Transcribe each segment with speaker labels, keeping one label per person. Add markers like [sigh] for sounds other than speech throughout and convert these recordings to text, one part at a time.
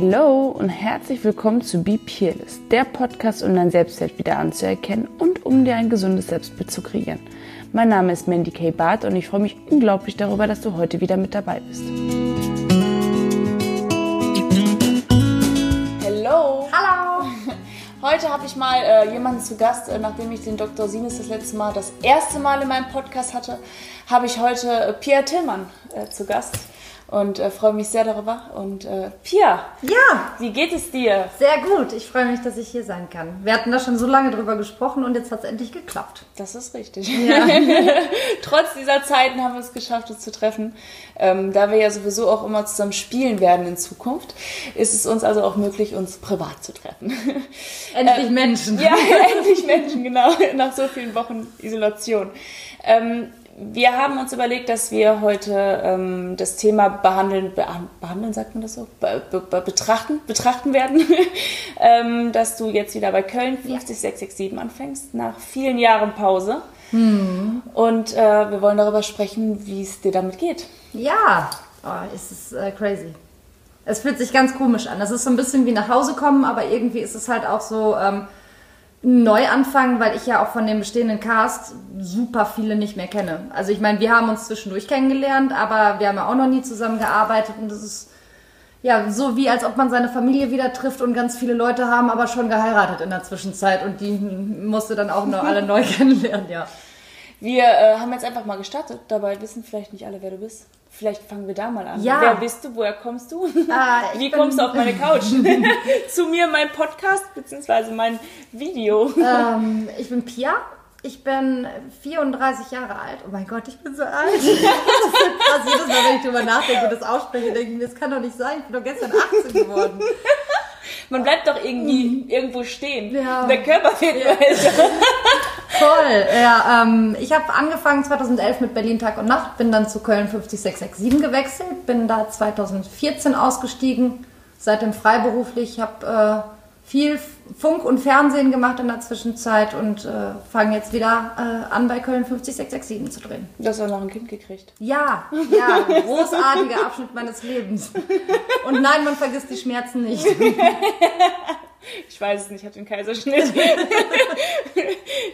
Speaker 1: Hallo und herzlich willkommen zu Be Peerless, der Podcast, um dein Selbstwert wieder anzuerkennen und um dir ein gesundes Selbstbild zu kreieren. Mein Name ist Mandy K. Barth und ich freue mich unglaublich darüber, dass du heute wieder mit dabei bist. Hallo!
Speaker 2: Hallo! [laughs]
Speaker 1: Heute habe ich mal äh, jemanden zu Gast, äh, nachdem ich den Dr. Sines das letzte Mal, das erste Mal in meinem Podcast hatte, habe ich heute äh, Pia Tillmann äh, zu Gast und äh, freue mich sehr darüber. Und äh, Pia,
Speaker 2: Ja,
Speaker 1: wie geht es dir?
Speaker 2: sehr gut. Ich freue mich, dass ich hier sein kann. Wir hatten da schon so lange drüber gesprochen und jetzt hat es endlich geklappt.
Speaker 1: Das ist richtig. [laughs] Trotz dieser Zeiten haben wir es geschafft, uns zu treffen. Ähm, da wir ja sowieso auch immer zusammen spielen werden in Zukunft, ist es uns also auch möglich, uns privat zu treffen. [laughs]
Speaker 2: Endlich Menschen. [laughs]
Speaker 1: Ja, endlich Menschen, genau, nach so vielen Wochen Isolation. Ähm, wir haben uns überlegt, dass wir heute ähm, das Thema behandeln, be behandeln, sagt man das so, be be betrachten, betrachten werden, [laughs] ähm, dass du jetzt wieder bei Köln 50667 anfängst, nach vielen Jahren Pause. Und äh, wir wollen darüber sprechen, wie es dir damit geht.
Speaker 2: Ja, oh, es ist äh, crazy. Es fühlt sich ganz komisch an. Es ist so ein bisschen wie nach Hause kommen, aber irgendwie ist es halt auch so ähm, Neuanfang, weil ich ja auch von dem bestehenden Cast super viele nicht mehr kenne. Also ich meine, wir haben uns zwischendurch kennengelernt, aber wir haben ja auch noch nie zusammengearbeitet und es ist ja so wie als ob man seine Familie wieder trifft und ganz viele Leute haben aber schon geheiratet in der Zwischenzeit und die musste dann auch noch alle [laughs] neu kennenlernen, ja.
Speaker 1: Wir äh, haben jetzt einfach mal gestartet. Dabei wissen vielleicht nicht alle, wer du bist. Vielleicht fangen wir da mal an.
Speaker 2: Ja.
Speaker 1: Wer bist du? Woher kommst du?
Speaker 2: Ah, [laughs]
Speaker 1: Wie kommst du auf meine Couch? [laughs] Zu mir, mein Podcast, beziehungsweise mein Video.
Speaker 2: Ähm, ich bin Pia. Ich bin 34 Jahre alt. Oh mein Gott, ich bin so alt. [laughs] Das ist krass. Jedes Mal, wenn ich drüber nachdenke und das ausspreche, denke ich mir, das kann doch nicht sein. Ich bin doch gestern 18 geworden.
Speaker 1: Man bleibt doch irgendwie irgendwo stehen.
Speaker 2: Mhm. Ja.
Speaker 1: Der Körper wird nur älter. [laughs]
Speaker 2: Voll. Ja, ähm, ich habe angefangen 2011 mit Berlin Tag und Nacht, bin dann zu Köln 50667 gewechselt, bin da 2014 ausgestiegen, seitdem freiberuflich, habe äh, viel Funk und Fernsehen gemacht in der Zwischenzeit und äh, fange jetzt wieder äh, an bei Köln 50667 zu drehen.
Speaker 1: Du hast auch noch ein Kind gekriegt.
Speaker 2: Ja, ja, großartiger Abschnitt meines Lebens. Und nein, man vergisst die Schmerzen nicht. [laughs]
Speaker 1: Ich weiß es nicht, ich hatte einen Kaiserschnitt.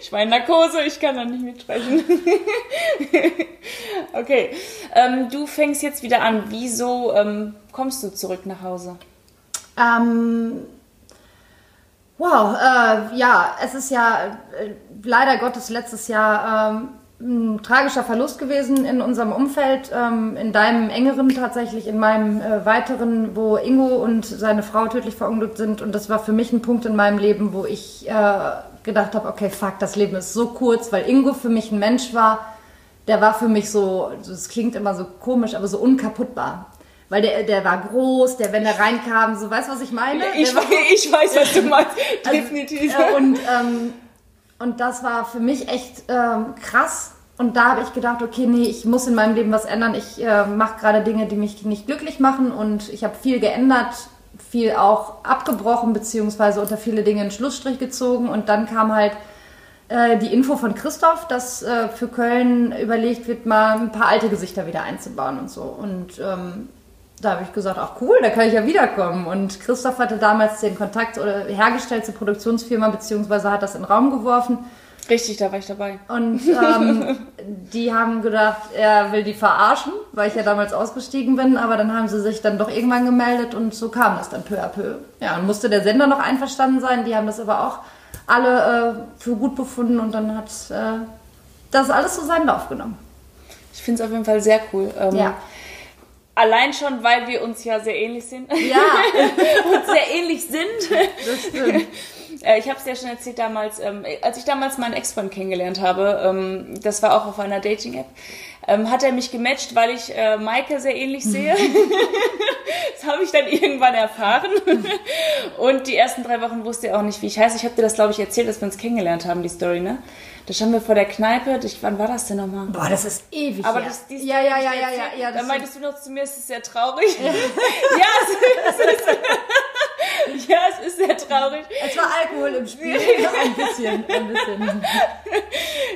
Speaker 1: ich war in Narkose, ich kann da nicht mitsprechen. [laughs] okay, ähm, du fängst jetzt wieder an. Wieso ähm, kommst du zurück nach Hause?
Speaker 2: Ähm, wow, äh, ja, es ist ja äh, leider Gottes letztes Jahr ähm, ein tragischer Verlust gewesen in unserem Umfeld, ähm, in deinem engeren tatsächlich, in meinem äh, weiteren, wo Ingo und seine Frau tödlich verunglückt sind. Und das war für mich ein Punkt in meinem Leben, wo ich äh, gedacht habe, okay, fuck, das Leben ist so kurz, weil Ingo für mich ein Mensch war, der war für mich so, das klingt immer so komisch, aber so unkaputtbar. Weil der, der war groß, der, wenn er reinkam, so, weißt du, was ich meine?
Speaker 1: Ich,
Speaker 2: war-
Speaker 1: weiß, [laughs] ich weiß, was du meinst. [laughs] Definitiv.
Speaker 2: äh, und, ähm, und das war für mich echt ähm, krass. Und da habe ich gedacht, okay, nee, ich muss in meinem Leben was ändern. Ich äh, mache gerade Dinge, die mich nicht glücklich machen. Und ich habe viel geändert, viel auch abgebrochen, beziehungsweise unter viele Dinge einen Schlussstrich gezogen. Und dann kam halt äh, die Info von Christoph, dass äh, für Köln überlegt wird, mal ein paar alte Gesichter wieder einzubauen und so. Und ähm, da habe ich gesagt, ach cool, da kann ich ja wiederkommen. Und Christoph hatte damals den Kontakt oder hergestellt zur Produktionsfirma, beziehungsweise hat das in den Raum geworfen.
Speaker 1: Richtig, da war ich dabei.
Speaker 2: Und ähm, [laughs] die haben gedacht, er will die verarschen, weil ich ja damals ausgestiegen bin. Aber dann haben sie sich dann doch irgendwann gemeldet und so kam das dann peu à peu. Ja, und musste der Sender noch einverstanden sein. Die haben das aber auch alle äh, für gut befunden und dann hat äh, das alles so seinen Lauf genommen.
Speaker 1: Ich finde es auf jeden Fall sehr cool. Ähm,
Speaker 2: Ja.
Speaker 1: Allein schon, weil wir uns ja sehr ähnlich sind.
Speaker 2: Ja, [laughs]
Speaker 1: und sehr ähnlich sind.
Speaker 2: das stimmt. [laughs]
Speaker 1: Äh, Ich habe es ja schon erzählt damals, ähm, als ich damals meinen Ex-Freund kennengelernt habe, ähm, das war auch auf einer Dating-App, ähm, hat er mich gematcht, weil ich äh, Maike sehr ähnlich sehe. [laughs] das habe ich dann irgendwann erfahren. Und die ersten drei Wochen wusste er auch nicht, wie ich heiße. Ich habe dir das, glaube ich, erzählt, dass wir uns kennengelernt haben, die Story, ne? Da standen wir vor der Kneipe. Ich, wann war das denn nochmal?
Speaker 2: Boah, das ist ewig
Speaker 1: Aber
Speaker 2: her.
Speaker 1: das, die
Speaker 2: ja, ja, ja, ja, ja, ja.
Speaker 1: Dann meintest du noch zu mir, es ist sehr traurig. [laughs] Ja, es ist, es ist [laughs] ja, es ist sehr traurig.
Speaker 2: Es war Alkohol im Spiel. [laughs] ein bisschen, ein bisschen. [laughs]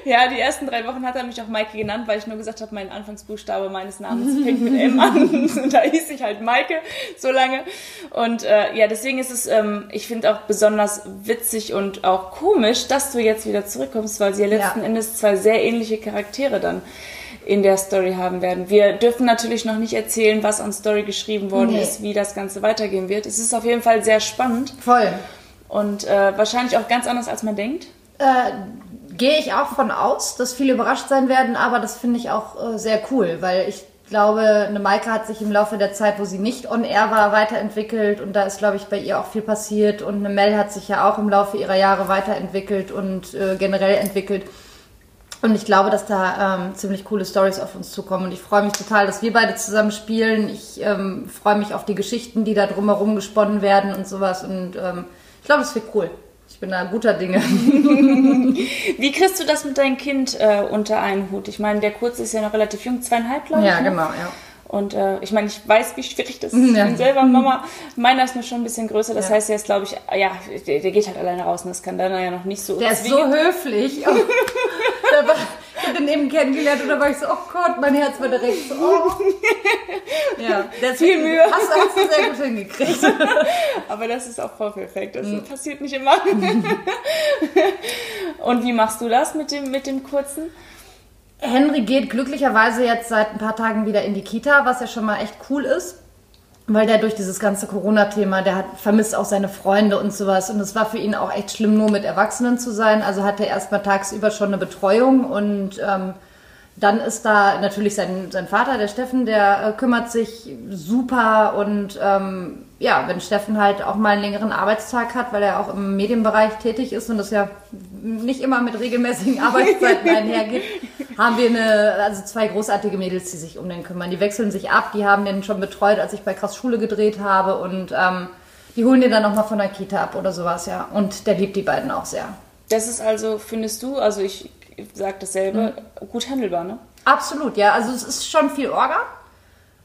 Speaker 1: Ja, die ersten drei Wochen hat er mich auch Maike genannt, weil ich nur gesagt habe, mein Anfangsbuchstabe meines Namens fängt mit M an. da hieß ich halt Maike so lange. Und äh, ja, deswegen ist es, ähm, ich finde auch besonders witzig und auch komisch, dass du jetzt wieder zurückkommst, weil sie ja letzten
Speaker 2: Ja.
Speaker 1: Endes zwei sehr ähnliche Charaktere dann in der Story haben werden. Wir dürfen natürlich noch nicht erzählen, was an Story geschrieben worden
Speaker 2: Nee.
Speaker 1: ist, wie das Ganze weitergehen wird. Es ist auf jeden Fall sehr spannend
Speaker 2: Voll.
Speaker 1: und äh, wahrscheinlich auch ganz anders, als man denkt.
Speaker 2: Äh, Gehe ich auch von aus, dass viele überrascht sein werden, aber das finde ich auch äh, sehr cool, weil ich glaube, eine Maike hat sich im Laufe der Zeit, wo sie nicht on air war, weiterentwickelt und da ist, glaube ich, bei ihr auch viel passiert und eine Mel hat sich ja auch im Laufe ihrer Jahre weiterentwickelt und äh, generell entwickelt. Und ich glaube, dass da ähm, ziemlich coole Stories auf uns zukommen. Und ich freue mich total, dass wir beide zusammen spielen. Ich ähm, freue mich auf die Geschichten, die da drumherum gesponnen werden und sowas. Und ähm, ich glaube, es wird cool. Ich bin da guter Dinge. [laughs]
Speaker 1: Wie kriegst du das mit deinem Kind äh, unter einen Hut? Ich meine, der Kurze ist ja noch relativ jung, zweieinhalb, glaube ich.
Speaker 2: ja,
Speaker 1: ne?
Speaker 2: genau, ja.
Speaker 1: Und äh, ich meine, ich weiß, wie schwierig das [laughs] ist. Ich
Speaker 2: Ja.
Speaker 1: bin selber Mama. Meiner ist nur schon ein bisschen größer. Das
Speaker 2: Ja.
Speaker 1: heißt, er ist, glaube ich, ja, der, der geht halt alleine raus und das kann dann ja noch nicht so.
Speaker 2: Der ist so höflich. Oh. [laughs] Da war, ich habe den eben kennengelernt und da war ich so, oh Gott, mein Herz war direkt so, oh. [laughs] Ja, ist
Speaker 1: Viel Mühe.
Speaker 2: Hast, du- hast du sehr gut hingekriegt. [laughs]
Speaker 1: Aber das ist auch Vorführeffekt. Das
Speaker 2: Mhm.
Speaker 1: passiert nicht immer. [laughs] und wie machst du das mit dem, mit dem Kurzen?
Speaker 2: Henry geht glücklicherweise jetzt seit ein paar Tagen wieder in die Kita, was ja schon mal echt cool ist. Weil der durch dieses ganze Corona-Thema, der hat vermisst auch seine Freunde und sowas. Und es war für ihn auch echt schlimm, nur mit Erwachsenen zu sein. Also hat er erstmal tagsüber schon eine Betreuung und ähm, dann ist da natürlich sein, sein Vater, der Steffen, der äh, kümmert sich super und ähm, ja, wenn Steffen halt auch mal einen längeren Arbeitstag hat, weil er auch im Medienbereich tätig ist und das ja nicht immer mit regelmäßigen [laughs] Arbeitszeiten einhergeht, haben wir eine, also zwei großartige Mädels, die sich um den kümmern. Die wechseln sich ab, die haben den schon betreut, als ich bei Krass Schule gedreht habe und ähm, die holen den dann nochmal von der Kita ab oder sowas, ja. Und der liebt die beiden auch sehr.
Speaker 1: Das ist also, findest du, also ich sage dasselbe,
Speaker 2: Mhm.
Speaker 1: gut handelbar, ne?
Speaker 2: Absolut, ja. Also es ist schon viel Orga.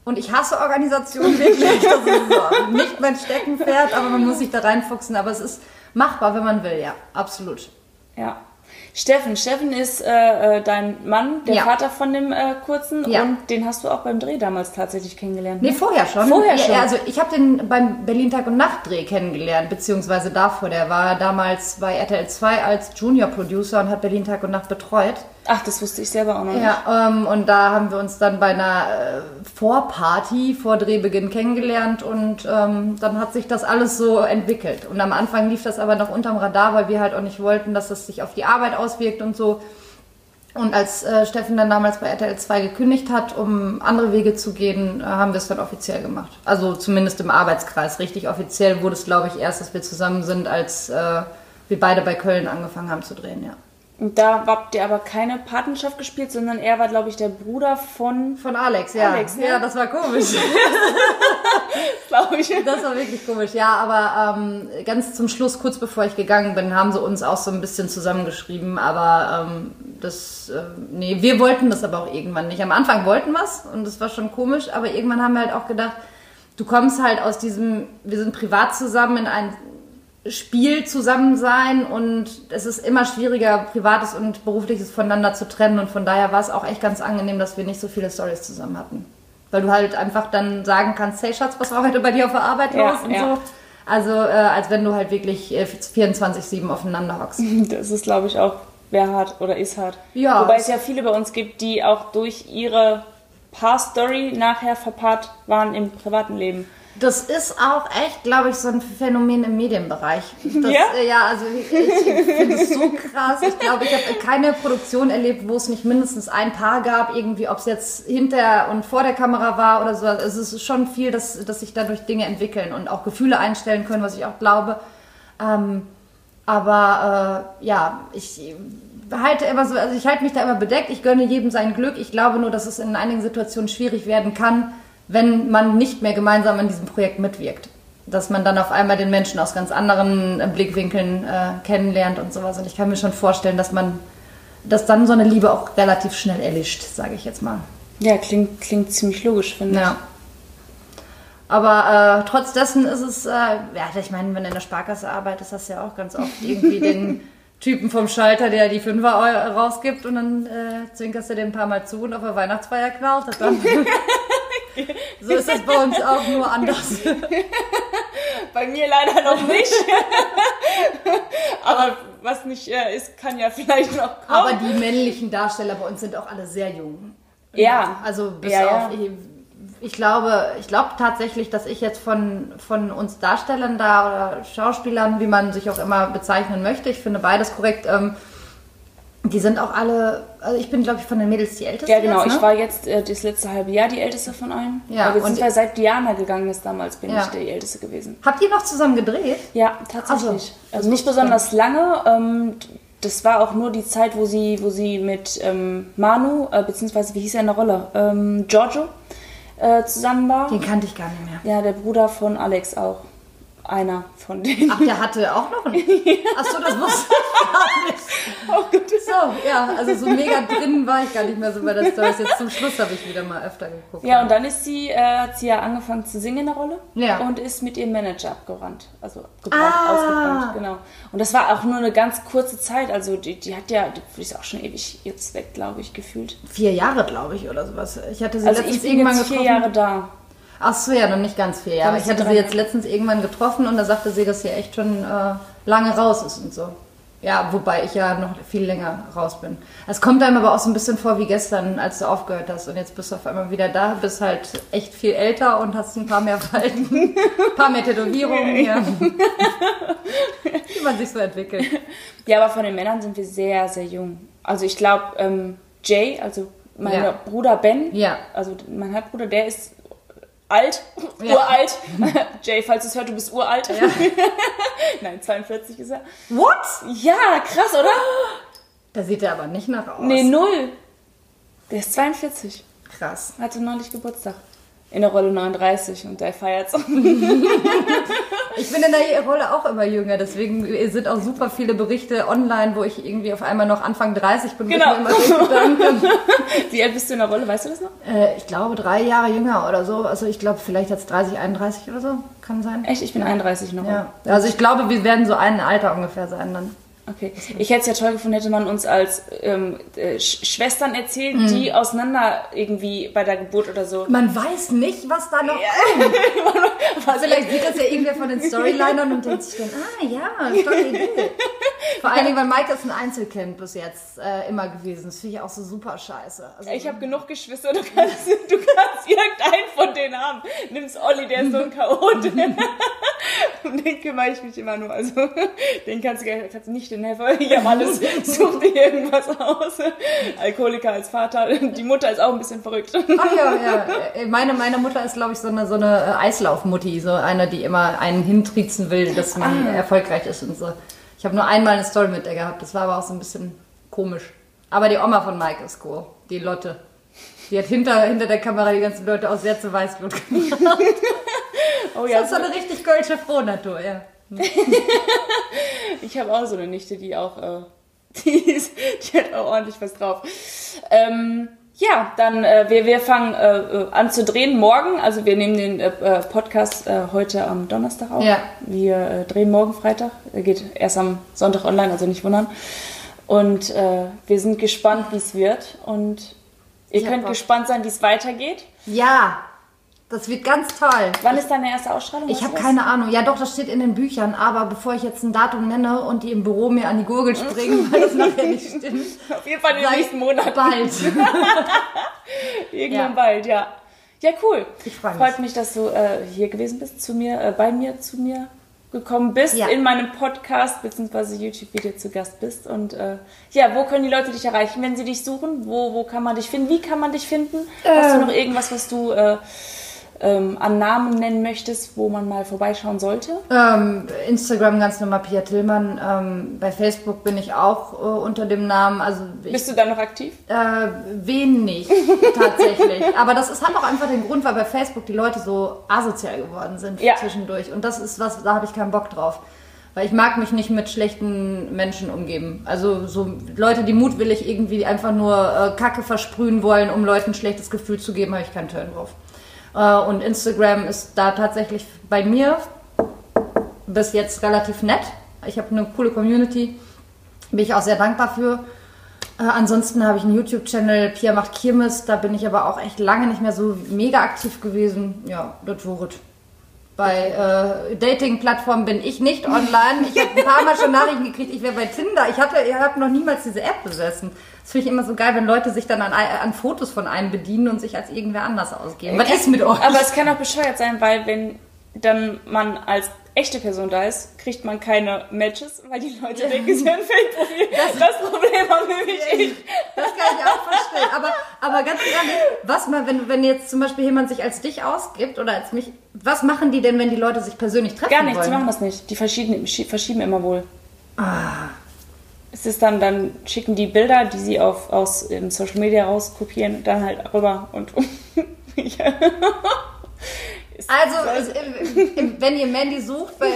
Speaker 2: Und ich hasse Organisation [laughs] wirklich. Das ist nicht mein Steckenpferd, aber man muss sich da reinfuchsen. Aber es ist machbar, wenn man will, ja. Absolut.
Speaker 1: Ja. Steffen, Steffen ist äh, äh, dein Mann, der
Speaker 2: Ja.
Speaker 1: Vater von dem äh, Kurzen
Speaker 2: Ja.
Speaker 1: und den hast du auch beim Dreh damals tatsächlich kennengelernt.
Speaker 2: Nee,
Speaker 1: ne?
Speaker 2: vorher schon.
Speaker 1: Vorher
Speaker 2: ja,
Speaker 1: schon.
Speaker 2: Also ich habe den beim Berlin Tag und Nacht Dreh kennengelernt, beziehungsweise davor. Der war damals bei RTL 2 als Junior Producer und hat Berlin Tag und Nacht betreut.
Speaker 1: Ach, das wusste ich selber auch noch nicht.
Speaker 2: Ja, ähm, und da haben wir uns dann bei einer äh, Vorparty vor Drehbeginn kennengelernt und ähm, dann hat sich das alles so entwickelt. Und am Anfang lief das aber noch unterm Radar, weil wir halt auch nicht wollten, dass das sich auf die Arbeit auswirkt und so. Und als äh, Steffen dann damals bei RTL 2 gekündigt hat, um andere Wege zu gehen, äh, haben wir es dann offiziell gemacht. Also zumindest im Arbeitskreis. Richtig offiziell wurde es, glaube ich, erst, dass wir zusammen sind, als äh, wir beide bei Köln angefangen haben zu drehen, ja.
Speaker 1: Und da habt ihr aber keine Patenschaft gespielt, sondern er war, glaube ich, der Bruder von,
Speaker 2: Von Alex, ja.
Speaker 1: Alex, ne?
Speaker 2: Ja, das war komisch. [laughs]
Speaker 1: glaube ich.
Speaker 2: Das war wirklich komisch, ja, aber ähm, ganz zum Schluss, kurz bevor ich gegangen bin, haben sie uns auch so ein bisschen zusammengeschrieben, aber ähm, das, äh, nee, wir wollten das aber auch irgendwann nicht. Am Anfang wollten wir es und das war schon komisch, aber irgendwann haben wir halt auch gedacht, du kommst halt aus diesem, wir sind privat zusammen in ein Spiel zusammen sein und es ist immer schwieriger, Privates und Berufliches voneinander zu trennen und von daher war es auch echt ganz angenehm, dass wir nicht so viele Stories zusammen hatten. Weil du halt einfach dann sagen kannst, hey Schatz, was war heute bei dir auf der Arbeit
Speaker 1: Ja,
Speaker 2: los und
Speaker 1: ja.
Speaker 2: so. Also äh, als wenn du halt wirklich äh, 24-7 aufeinander hockst. [laughs]
Speaker 1: Das ist, glaube ich, auch wäre hart oder ist hart.
Speaker 2: Ja.
Speaker 1: Wobei es ja viele bei uns gibt, die auch durch ihre Paar-Story nachher verpaart waren im privaten Leben.
Speaker 2: Das ist auch echt, glaube ich, so ein Phänomen im Medienbereich. Das,
Speaker 1: Ja?
Speaker 2: äh, ja, also ich, ich finde es so krass. Ich glaube, ich habe keine Produktion erlebt, wo es nicht mindestens ein Paar gab, irgendwie, ob es jetzt hinter und vor der Kamera war oder so. Also es ist schon viel, dass, dass sich dadurch Dinge entwickeln und auch Gefühle einstellen können, was ich auch glaube. Ähm, aber äh, ja, ich halte immer so, also ich halte mich da immer bedeckt, ich gönne jedem sein Glück. Ich glaube nur, dass es in einigen Situationen schwierig werden kann, wenn man nicht mehr gemeinsam an diesem Projekt mitwirkt. Dass man dann auf einmal den Menschen aus ganz anderen äh, Blickwinkeln äh, kennenlernt und sowas. Und ich kann mir schon vorstellen, dass man, dass dann so eine Liebe auch relativ schnell erlischt, sage ich jetzt mal.
Speaker 1: Ja, klingt, klingt ziemlich logisch, finde ich.
Speaker 2: Ja. Aber äh, trotz dessen ist es, äh, ja, ich meine, wenn du in der Sparkasse arbeitest, hast du ja auch ganz oft irgendwie den [laughs] Typen vom Schalter, der die Fünfer rausgibt und dann äh, zwinkerst du den ein paar Mal zu und auf der Weihnachtsfeier knallt das dann. [laughs] so ist das bei uns auch nur anders. [laughs]
Speaker 1: bei mir leider noch nicht. [laughs] Aber was nicht äh, ist, kann ja vielleicht noch kommen.
Speaker 2: Aber die männlichen Darsteller bei uns sind auch alle sehr jung.
Speaker 1: Ja.
Speaker 2: Also bis
Speaker 1: Ja,
Speaker 2: auf,
Speaker 1: ja.
Speaker 2: Ich glaube, ich glaube tatsächlich, dass ich jetzt von, von uns Darstellern da oder Schauspielern, wie man sich auch immer bezeichnen möchte, ich finde beides korrekt, ähm, die sind auch alle, also ich bin glaube ich von den Mädels die älteste
Speaker 1: Ja, genau.
Speaker 2: jetzt, ne?
Speaker 1: Ich war jetzt äh, das letzte halbe Jahr die älteste von allen.
Speaker 2: Ja,
Speaker 1: Aber
Speaker 2: und-
Speaker 1: beziehungsweise seit Diana gegangen ist damals, bin
Speaker 2: Ja.
Speaker 1: ich die älteste gewesen.
Speaker 2: Habt ihr noch zusammen gedreht?
Speaker 1: Ja, tatsächlich.
Speaker 2: So,
Speaker 1: also nicht besonders lange. Ähm, das war auch nur die Zeit, wo sie, wo sie mit ähm, Manu, äh, beziehungsweise wie hieß er in der Rolle? Ähm, Giorgio äh, zusammen war.
Speaker 2: Den kannte ich gar nicht mehr.
Speaker 1: Ja, der Bruder von Alex auch. Einer von denen.
Speaker 2: Ach, der hatte auch noch einen. [laughs] Ach so, das wusste ich gar nicht.
Speaker 1: Oh Gott.
Speaker 2: So, ja, also so mega drin war ich gar nicht mehr so bei der Story. Jetzt zum Schluss habe ich wieder mal öfter geguckt.
Speaker 1: Ja, und dann ist sie, äh, hat sie ja angefangen zu singen in der Rolle
Speaker 2: Ja.
Speaker 1: und ist mit ihrem Manager abgerannt. Also gebrannt,
Speaker 2: Ah.
Speaker 1: ausgebrannt, genau. Und das war auch nur eine ganz kurze Zeit. Also die, die hat ja, die ist auch schon ewig jetzt weg, glaube ich, gefühlt.
Speaker 2: Vier Jahre, glaube ich, oder sowas. Ich hatte sie
Speaker 1: Also
Speaker 2: letztens
Speaker 1: ich bin
Speaker 2: irgendwann
Speaker 1: jetzt vier
Speaker 2: getroffen.
Speaker 1: Jahre da.
Speaker 2: Ach so, ja, noch nicht ganz vier Jahre.
Speaker 1: Dann
Speaker 2: Ich hatte sie jetzt letztens irgendwann getroffen und da sagte sie, dass sie echt schon äh, lange raus ist und so. Ja, wobei ich ja noch viel länger raus bin. Es kommt einem aber auch so ein bisschen vor wie gestern, als du aufgehört hast und jetzt bist du auf einmal wieder da, bist halt echt viel älter und hast ein paar mehr Falten, ein [laughs] paar mehr Tätowierungen, ja. [laughs] wie man sich so entwickelt.
Speaker 1: Ja, aber von den Männern sind wir sehr, sehr jung. Also ich glaube, ähm, Jay, also mein
Speaker 2: Ja.
Speaker 1: Bruder Ben,
Speaker 2: Ja.
Speaker 1: also mein Halbbruder, der ist alt,
Speaker 2: Ja.
Speaker 1: uralt. [laughs] Jay, falls du es hört, du bist uralt.
Speaker 2: Ja. [laughs]
Speaker 1: Nein, 42 ist er.
Speaker 2: What?
Speaker 1: Ja, krass, oder?
Speaker 2: Da sieht er aber nicht nach aus.
Speaker 1: Nee, null. Der ist 42.
Speaker 2: Krass.
Speaker 1: Hatte neulich Geburtstag. In der Rolle 39 und der feiert's. [laughs]
Speaker 2: Ich bin in der Rolle auch immer jünger, deswegen sind auch super viele Berichte online, wo ich irgendwie auf einmal noch Anfang 30 bin.
Speaker 1: Genau. [laughs] Wie alt bist du in der Rolle? Weißt du das noch?
Speaker 2: äh, ich glaube drei Jahre jünger oder so. Also ich glaube vielleicht jetzt 30, 31 oder so. Kann sein.
Speaker 1: Echt? Ich bin 31 noch.
Speaker 2: Ja. Also ich glaube, wir werden so ein Alter ungefähr sein dann.
Speaker 1: Okay. Ich hätte es ja toll gefunden, hätte man uns als ähm, äh, Sch Schwestern erzählt,
Speaker 2: Mhm.
Speaker 1: die auseinander irgendwie bei der Geburt oder so.
Speaker 2: Man weiß nicht, was da noch kommt. [laughs] Vielleicht sieht das ja irgendwer von den Storylinern und denkt sich dann, ah ja, eine Idee. Vor allen Dingen, weil Mike ist ein Einzelkind bis jetzt äh, immer gewesen. Das finde ich auch so super scheiße. Also,
Speaker 1: Ich habe genug Geschwister, du kannst, du kannst irgendeinen von denen haben. Nimm's Olli, der ist so ein Chaot. [laughs] um [laughs] den kümmere ich mich immer nur. Also, [laughs] den kannst du, kannst du nicht den Helfer. Ich habe alles, [laughs] such dir irgendwas aus. Alkoholiker als Vater. Die Mutter ist auch ein bisschen verrückt.
Speaker 2: Ach ja, ja. Äh, Meine, meine Mutter ist, glaube ich, so eine, so eine äh, Eislaufmutti, so eine, die immer einen hintriezen will, dass man erfolgreich ist und so. Ich habe nur einmal eine Story mit der gehabt, das war aber auch so ein bisschen komisch. Aber die Oma von Mike ist cool, die Lotte. Die hat hinter, hinter der Kamera die ganzen Leute aus sehr zu Weißblut gemacht.
Speaker 1: Oh
Speaker 2: Das ist so eine richtig kölsche Frohnatur, ja. [laughs]
Speaker 1: Ich habe auch so eine Nichte, die auch, äh, [laughs] die, ist, die hat auch ordentlich was drauf. Ähm, ja, dann äh, wir, wir fangen äh, äh, an zu drehen morgen. Also wir nehmen den äh, äh, Podcast äh, heute am Donnerstag auf.
Speaker 2: Ja.
Speaker 1: Wir äh, drehen morgen Freitag. Er geht erst am Sonntag online, also nicht wundern. Und äh, wir sind gespannt, wie es wird. Und ihr
Speaker 2: Ich
Speaker 1: könnt gespannt sein, wie es weitergeht.
Speaker 2: Ja, das wird ganz toll.
Speaker 1: Wann ist deine erste Ausstrahlung?
Speaker 2: Ich habe keine Ahnung. Ja, doch, das steht in den Büchern. Aber bevor ich jetzt ein Datum nenne und die im Büro mir an die Gurgel springen, [laughs] weil das nachher nicht stimmt.
Speaker 1: Auf jeden Fall in den nächsten Monaten.
Speaker 2: Bald. [laughs]
Speaker 1: Irgendwann
Speaker 2: Ja.
Speaker 1: bald, ja. Ja, cool.
Speaker 2: Ich freu mich.
Speaker 1: Freut mich, dass du äh, hier gewesen bist, zu mir, äh, bei mir, zu mir gekommen bist,
Speaker 2: Ja.
Speaker 1: in meinem Podcast bzw. YouTube-Video zu Gast bist. Und äh, ja, wo können die Leute dich erreichen, wenn sie dich suchen? Wo, wo kann man dich finden? Wie kann man dich finden? Hast du
Speaker 2: Ähm.
Speaker 1: noch irgendwas, was du äh, ähm, an Namen nennen möchtest, wo man mal vorbeischauen sollte?
Speaker 2: Ähm, Instagram ganz normal Pia Tillmann. Ähm, bei Facebook bin ich auch äh, unter dem Namen. Also ich,
Speaker 1: Bist du da noch aktiv?
Speaker 2: äh, wenig tatsächlich. [laughs] Aber das ist, hat auch einfach den Grund, weil bei Facebook die Leute so asozial geworden sind
Speaker 1: Ja.
Speaker 2: zwischendurch. Und das ist was, da habe ich keinen Bock drauf. Weil ich mag mich nicht mit schlechten Menschen umgeben. Also so Leute, die mutwillig irgendwie einfach nur äh, Kacke versprühen wollen, um Leuten ein schlechtes Gefühl zu geben, habe ich keinen Turn drauf. Äh, und Instagram ist da tatsächlich bei mir bis jetzt relativ nett. Ich habe eine coole Community, bin ich auch sehr dankbar für. Äh, ansonsten habe ich einen YouTube-Channel, Pia macht Kirmes, da bin ich aber auch echt lange nicht mehr so mega aktiv gewesen. Ja, das es. Bei äh, Dating-Plattformen bin ich nicht online. Ich habe ein paar Mal schon Nachrichten gekriegt, ich wäre bei Tinder. Ich hatte, ich habe noch niemals diese App besessen. Das finde ich immer so geil, wenn Leute sich dann an, an Fotos von einem bedienen und sich als irgendwer anders ausgeben.
Speaker 1: Was ist mit euch? Aber es kann auch bescheuert sein, weil wenn dann man als echte Person da ist, kriegt man keine Matches, weil die Leute denken, sie haben ein Fake-Profil. Das, das, Problem habe nämlich ich.
Speaker 2: Das kann ich auch verstehen. Aber, ganz ehrlich, was mal, wenn, wenn jetzt zum Beispiel jemand sich als dich ausgibt oder als mich, was machen die denn, wenn die Leute sich persönlich treffen
Speaker 1: Gar nichts,
Speaker 2: wollen?
Speaker 1: sie machen das nicht. Die verschieben, verschieben immer wohl.
Speaker 2: Ah.
Speaker 1: Es ist dann, dann schicken die Bilder, die sie auf, aus Social Media rauskopieren, dann halt rüber und [laughs] ja.
Speaker 2: Also, wenn ihr Mandy sucht, weil,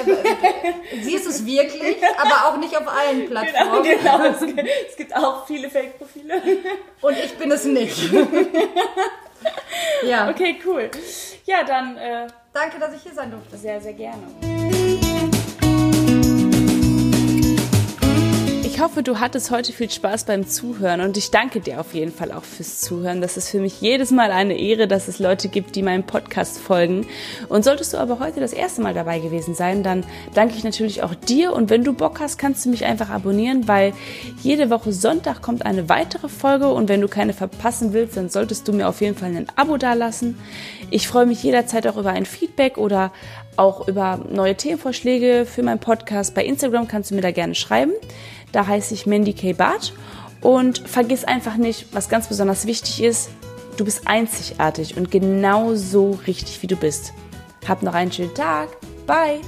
Speaker 2: sie ist es wirklich, aber auch nicht auf allen genau, Plattformen.
Speaker 1: Genau, genau. Es, gibt, es gibt auch viele Fake-Profile.
Speaker 2: Und ich bin es nicht. [laughs]
Speaker 1: ja. Okay, cool. Ja, dann. Äh,
Speaker 2: Danke, dass ich hier sein durfte.
Speaker 1: Sehr, sehr gerne. Ich hoffe, du hattest heute viel Spaß beim Zuhören und ich danke dir auf jeden Fall auch fürs Zuhören. Das ist für mich jedes Mal eine Ehre, dass es Leute gibt, die meinem Podcast folgen. Und solltest du aber heute das erste Mal dabei gewesen sein, dann danke ich natürlich auch dir und wenn du Bock hast, kannst du mich einfach abonnieren, weil jede Woche Sonntag kommt eine weitere Folge und wenn du keine verpassen willst, dann solltest du mir auf jeden Fall ein Abo dalassen. Ich freue mich jederzeit auch über ein Feedback oder auch über neue Themenvorschläge für meinen Podcast. Bei Instagram kannst du mir da gerne schreiben. Da heiße ich Mandy K. Barth. Und vergiss einfach nicht, was ganz besonders wichtig ist, du bist einzigartig und genau so richtig, wie du bist. Hab noch einen schönen Tag. Bye!